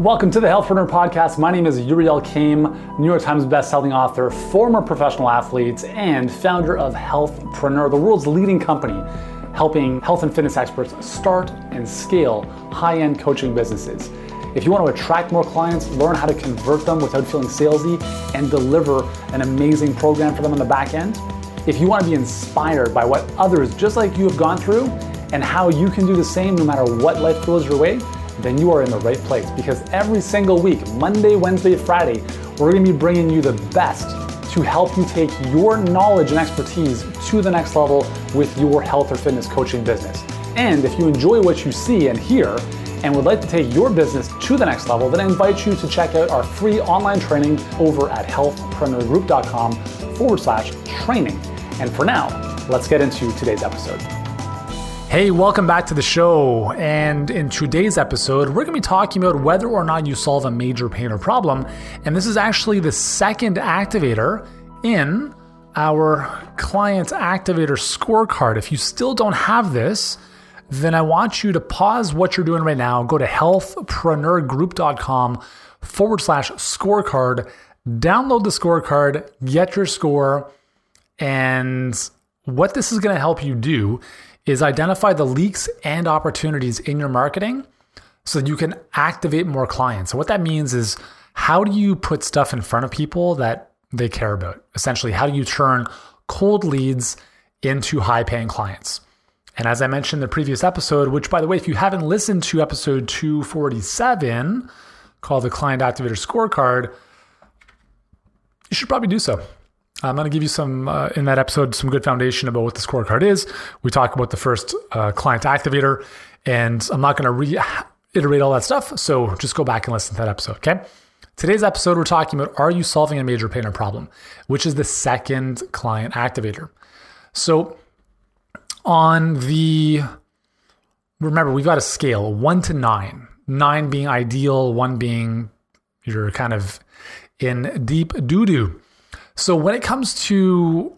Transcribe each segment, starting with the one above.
Welcome to the Healthpreneur Podcast. My name is Yuri Elkaim, New York Times bestselling author, former professional athlete, and founder of Healthpreneur, the world's leading company helping health and fitness experts start and scale high-end coaching businesses. If you want to attract more clients, learn how to convert them without feeling salesy, and deliver an amazing program for them on the back end, if you want to be inspired by what others just like you have gone through and how you can do the same no matter what life throws your way, then you are in the right place because every single week, Monday, Wednesday, Friday, we're going to be bringing you the best to help you take your knowledge and expertise to the next level with your health or fitness coaching business. And if you enjoy what you see and hear and would like to take your business to the next level, then I invite you to check out our free online training over at healthpreneurgroup.com forward slash training. And for now, let's get into today's episode. Hey, welcome back to the show. And in today's episode, we're going to be talking about whether or not you solve a major pain or problem. And this is actually the second activator in our client activator scorecard. If you still don't have this, then I want you to pause what you're doing right now, go to healthpreneurgroup.com forward slash scorecard, download the scorecard, get your score. And what this is going to help you do is identify the leaks and opportunities in your marketing so that you can activate more clients. So what that means is how do you put stuff in front of people that they care about? Essentially, how do you turn cold leads into high paying clients? And as I mentioned in the previous episode, which by the way, if you haven't listened to episode 247 called the Client Activator Scorecard, you should probably do so. I'm going to give you some, uh, in that episode, some good foundation about what the scorecard is. We talk about the first uh, client activator, and I'm not going to reiterate all that stuff. So just go back and listen to that episode, okay? Today's episode, we're talking about are you solving a major pain or problem, which is the second client activator. So on the, remember, we've got a scale one to nine, nine being ideal, one being you're kind of in deep doo doo. So when it comes to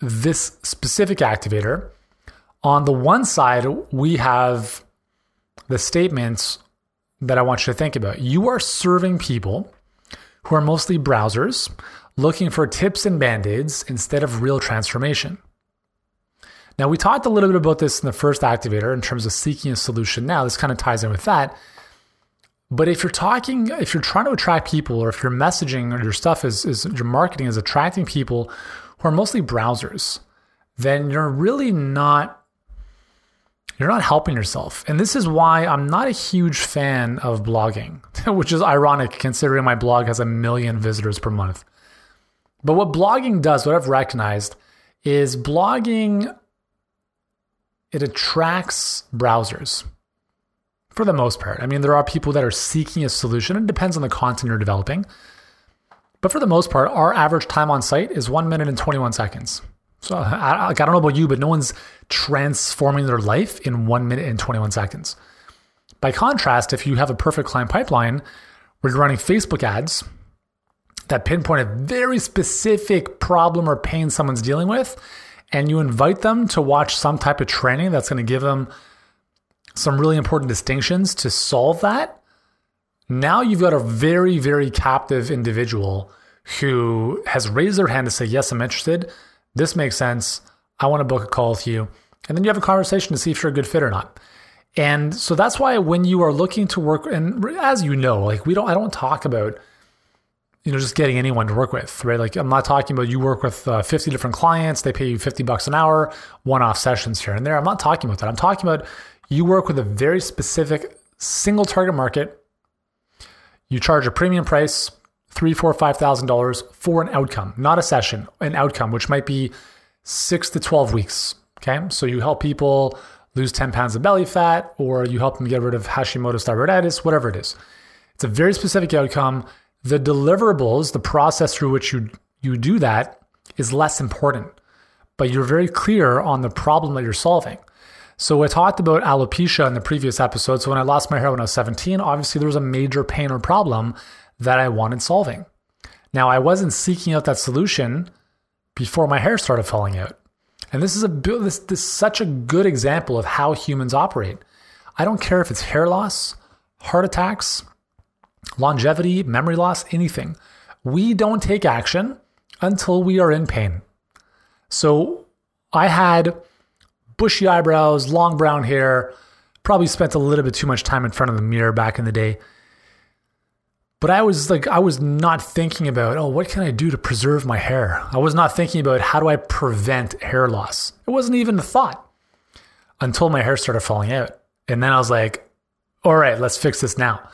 this specific activator, on the one side, we have the statements that I want you to think about. You are serving people who are mostly browsers looking for tips and band aids instead of real transformation. Now, we talked a little bit about this in the first activator in terms of seeking a solution. Now, this kind of ties in with that. But if you're talking, if you're trying to attract people, or if your messaging or your stuff is, is your marketing is attracting people who are mostly browsers, then you're really not you're not helping yourself. And this is why I'm not a huge fan of blogging, which is ironic considering my blog has a million visitors per month. But what blogging does, what I've recognized, is blogging it attracts browsers for the most part. I mean, there are people that are seeking a solution. It depends on the content you're developing. But for the most part, our average time on site is one minute and 21 seconds. So I, I don't know about you, but no one's transforming their life in one minute and 21 seconds. By contrast, if you have a perfect client pipeline where you're running Facebook ads that pinpoint a very specific problem or pain someone's dealing with, and you invite them to watch some type of training that's going to give them some really important distinctions to solve that. Now you've got a very, very captive individual who has raised their hand to say, Yes, I'm interested. This makes sense. I want to book a call with you. And then you have a conversation to see if you're a good fit or not. And so that's why when you are looking to work, and as you know, like we don't, I don't talk about, you know, just getting anyone to work with, right? Like I'm not talking about you work with uh, 50 different clients, they pay you 50 bucks an hour, one off sessions here and there. I'm not talking about that. I'm talking about you work with a very specific single target market. You charge a premium price, three, four, five thousand dollars for an outcome, not a session, an outcome, which might be six to twelve weeks. Okay, so you help people lose ten pounds of belly fat, or you help them get rid of Hashimoto's thyroiditis, whatever it is. It's a very specific outcome. The deliverables, the process through which you you do that, is less important, but you're very clear on the problem that you're solving. So I talked about alopecia in the previous episode. So when I lost my hair when I was 17, obviously there was a major pain or problem that I wanted solving. Now I wasn't seeking out that solution before my hair started falling out. And this is a this, this is such a good example of how humans operate. I don't care if it's hair loss, heart attacks, longevity, memory loss, anything. We don't take action until we are in pain. So I had bushy eyebrows, long brown hair, probably spent a little bit too much time in front of the mirror back in the day. But I was like, I was not thinking about, oh, what can I do to preserve my hair? I was not thinking about how do I prevent hair loss. It wasn't even a thought until my hair started falling out. And then I was like, all right, let's fix this now.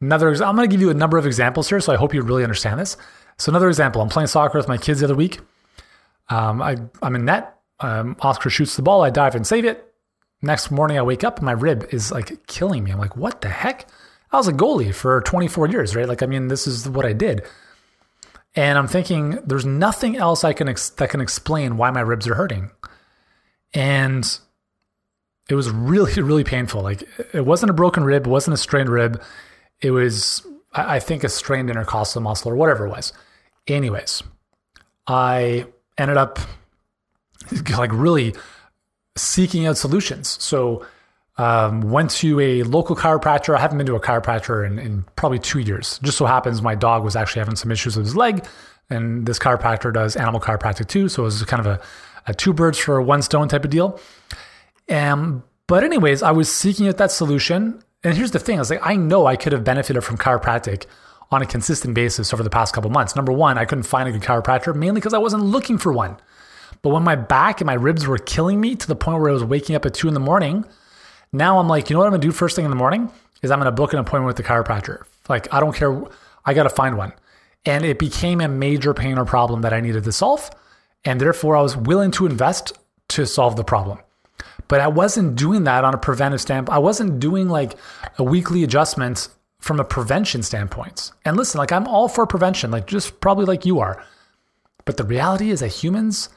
Another, I'm going to give you a number of examples here, so I hope you really understand this. So another example, I'm playing soccer with my kids the other week. Um, I, I'm in net. Um, Oscar shoots the ball. I dive and save it. Next morning, I wake up and my rib is like killing me. I'm like, what the heck? I was a goalie for 24 years, right? Like, I mean, this is what I did. And I'm thinking, there's nothing else I can ex- that can explain why my ribs are hurting. And it was really, really painful. Like, it wasn't a broken rib, it wasn't a strained rib. It was, I think, a strained intercostal muscle or whatever it was. Anyways, I ended up like really seeking out solutions. So um, went to a local chiropractor. I haven't been to a chiropractor in, in, probably two years. Just so happens my dog was actually having some issues with his leg, and this chiropractor does animal chiropractic too. So it was kind of a, a two birds for one stone type of deal. Um, but anyways, I was seeking out that solution. And here's the thing: I was like, I know I could have benefited from chiropractic on a consistent basis over the past couple months. Number one, I couldn't find a good chiropractor mainly because I wasn't looking for one. But when my back and my ribs were killing me to the point where I was waking up at two in the morning now I'm like, you know what I'm gonna do first thing in the morning is I'm gonna book an appointment with the chiropractor. Like I don't care, I gotta find one. And it became a major pain or problem that I needed to solve. And therefore I was willing to invest to solve the problem. But I wasn't doing that on a preventive standpoint. I wasn't doing like a weekly adjustment from a prevention standpoint. And listen, like I'm all for prevention, like just probably like you are. But the reality is that humans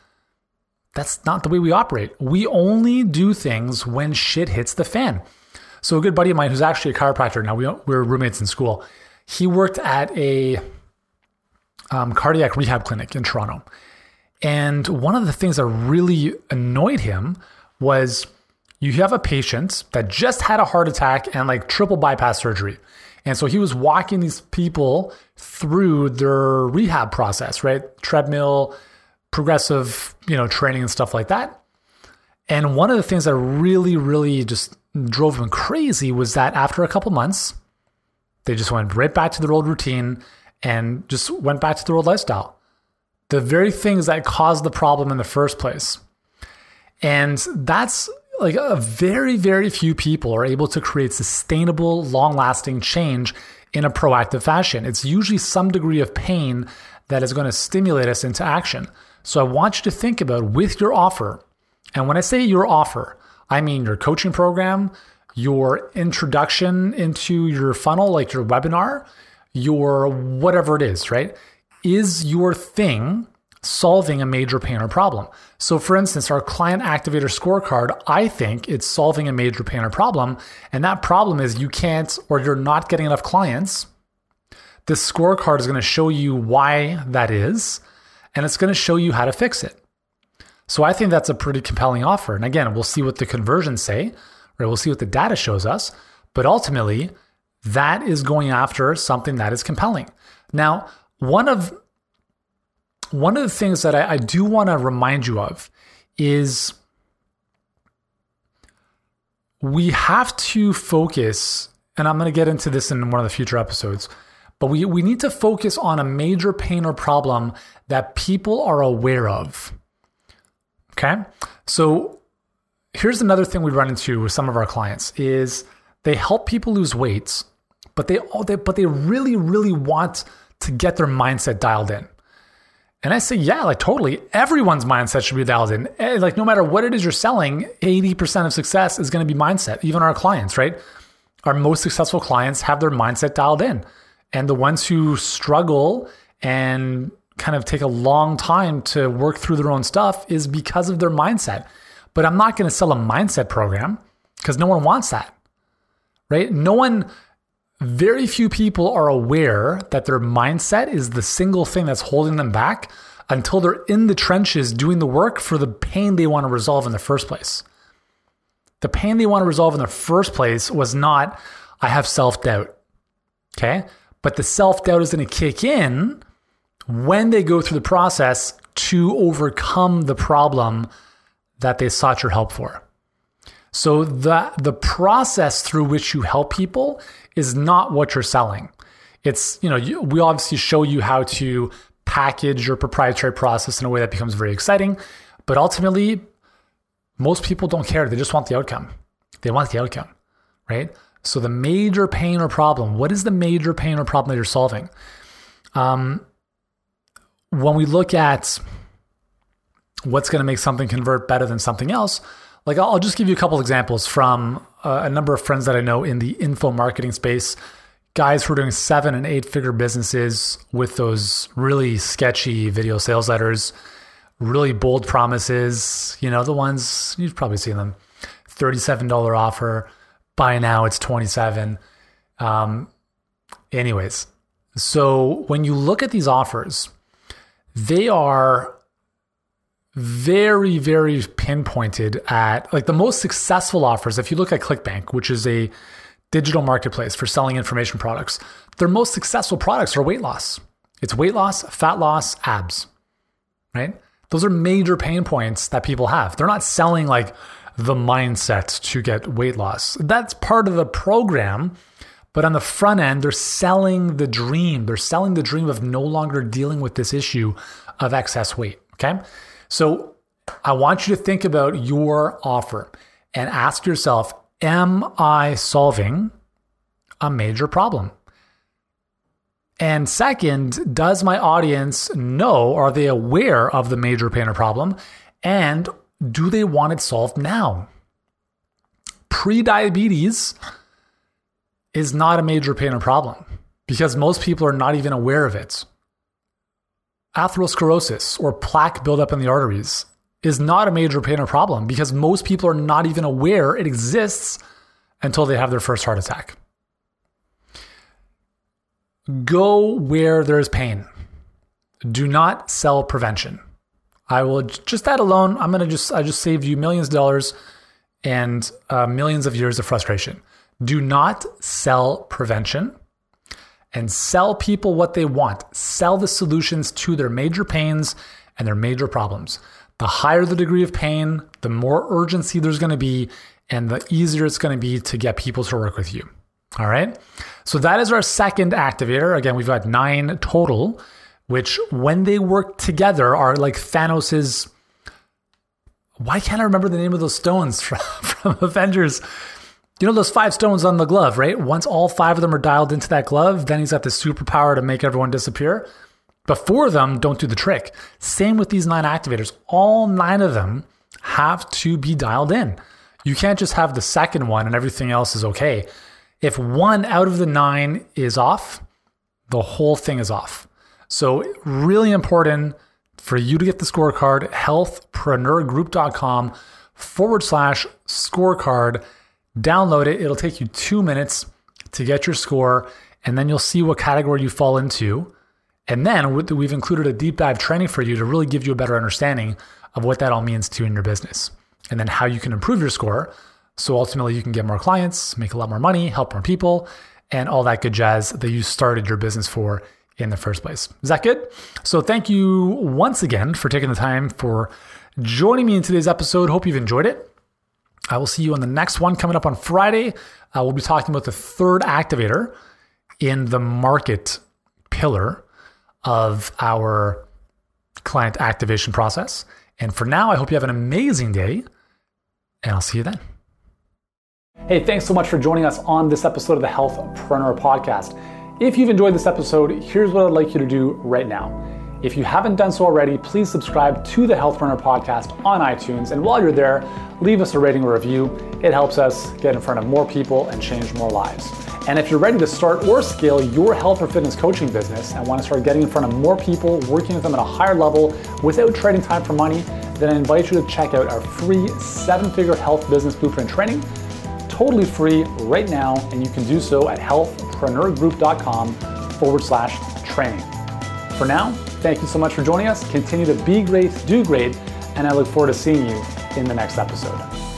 that's not the way we operate. We only do things when shit hits the fan. So a good buddy of mine who's actually a chiropractor now, we, we were roommates in school. He worked at a um, cardiac rehab clinic in Toronto. And one of the things that really annoyed him was you have a patient that just had a heart attack and like triple bypass surgery. And so he was walking these people through their rehab process, right? Treadmill, progressive, you know, training and stuff like that. And one of the things that really, really just drove him crazy was that after a couple months, they just went right back to their old routine and just went back to their old lifestyle. The very things that caused the problem in the first place. And that's like a very, very few people are able to create sustainable, long lasting change in a proactive fashion. It's usually some degree of pain that is going to stimulate us into action. So I want you to think about with your offer, and when I say your offer, I mean your coaching program, your introduction into your funnel, like your webinar, your whatever it is, right? Is your thing solving a major pain or problem? So, for instance, our client activator scorecard, I think it's solving a major pain or problem. And that problem is you can't or you're not getting enough clients. This scorecard is going to show you why that is and it's going to show you how to fix it. So I think that's a pretty compelling offer. And again, we'll see what the conversions say, or we'll see what the data shows us. But ultimately, that is going after something that is compelling. Now, one of one of the things that I, I do want to remind you of is we have to focus, and I'm going to get into this in one of the future episodes, but we, we need to focus on a major pain or problem that people are aware of. Okay. So here's another thing we run into with some of our clients is they help people lose weight, but they, all they but they really, really want to get their mindset dialed in. And I say, yeah, like totally. Everyone's mindset should be dialed in. Eh, like no matter what it is you're selling, 80% of success is going to be mindset. Even our clients, right? Our most successful clients have their mindset dialed in. And the ones who struggle and kind of take a long time to work through their own stuff is because of their mindset. But I'm not going to sell a mindset program because no one wants that, right? No one, very few people are aware that their mindset is the single thing that's holding them back until they're in the trenches doing the work for the pain they want to resolve in the first place. The pain they want to resolve in the first place was not, I have self doubt. Okay. But the self doubt is going to kick in when they go through the process to overcome the problem that they sought your help for. So the the process through which you help people is not what you're selling. It's you know you, we obviously show you how to package your proprietary process in a way that becomes very exciting, but ultimately most people don't care. They just want the outcome. They want the outcome, right? So the major pain or problem, what is the major pain or problem that you're solving? Um, when we look at what's going to make something convert better than something else, like I'll, just give you a couple examples from uh, a number of friends that I know in the info marketing space, guys who are doing seven and eight figure businesses with those really sketchy video sales letters, really bold promises, you know, the ones you've probably seen them. $37 offer. By now it's 27. Um, anyways, so when you look at these offers, they are very, very pinpointed at like the most successful offers. If you look at ClickBank, which is a digital marketplace for selling information products, their most successful products are weight loss. It's weight loss, fat loss, abs, right? Those are major pain points that people have. They're not selling like the mindset to get weight loss. That's part of the program. But on the front end, they're selling the dream. They're selling the dream of no longer dealing with this issue of excess weight. Okay. So I want you to think about your offer and ask yourself Am I solving a major problem? And second, does my audience know, are they aware of the major pain or problem? And do they want it solved now? Pre-diabetes is not a major pain or problem because most people are not even aware of it. Atherosclerosis or plaque buildup in the arteries is not a major pain or problem because most people are not even aware it exists until they have their first heart attack. Go where there's pain. Do not sell prevention. I will just that alone. I'm gonna just I just saved you millions of dollars and uh, millions of years of frustration. Do not sell prevention and sell people what they want. Sell the solutions to their major pains and their major problems. The higher the degree of pain, the more urgency there's going to be, and the easier it's going to be to get people to work with you. All right. So that is our second activator. Again, we've got nine total which when they work together are like Thanos's. Why can't I remember the name of those stones from, from Avengers? You know those five stones on the glove, right? Once all five of them are dialed into that glove, then he's got the superpower to make everyone disappear. But four of them don't do the trick. Same with these nine activators. All nine of them have to be dialed in. You can't just have the second one and everything else is okay. If one out of the nine is off, the whole thing is off. So, really important for you to get the scorecard, healthpreneurgroup.com forward slash scorecard. Download it. It'll take you two minutes to get your score, and then you'll see what category you fall into. And then we've included a deep dive training for you to really give you a better understanding of what that all means to you in your business, and then how you can improve your score. So ultimately, you can get more clients, make a lot more money, help more people, and all that good jazz that you started your business for in the first place. Is that good? So thank you once again for taking the time for joining me in today's episode. Hope you've enjoyed it. I will see you on the next one coming up on Friday. Uh, we'll be talking about the third activator in the market pillar of our client activation process. And for now, I hope you have an amazing day, and I'll see you then. Hey, thanks so much for joining us on this episode of the Health Healthpreneur Podcast. If you've enjoyed this episode, here's what I'd like you to do right now. If you haven't done so already, please subscribe to the Healthpreneur podcast on iTunes. And while you're there, leave us a rating or review. It helps us get in front of more people and change more lives. And if you're ready to start or scale your health or fitness coaching business and want to start getting in front of more people, working with them at a higher level without trading time for money, then I invite you to check out our free seven figure health business blueprint training totally free right now, and you can do so at healthpreneurgroup.com forward slash training. For now, thank you so much for joining us. Continue to be great, do great, and I look forward to seeing you in the next episode.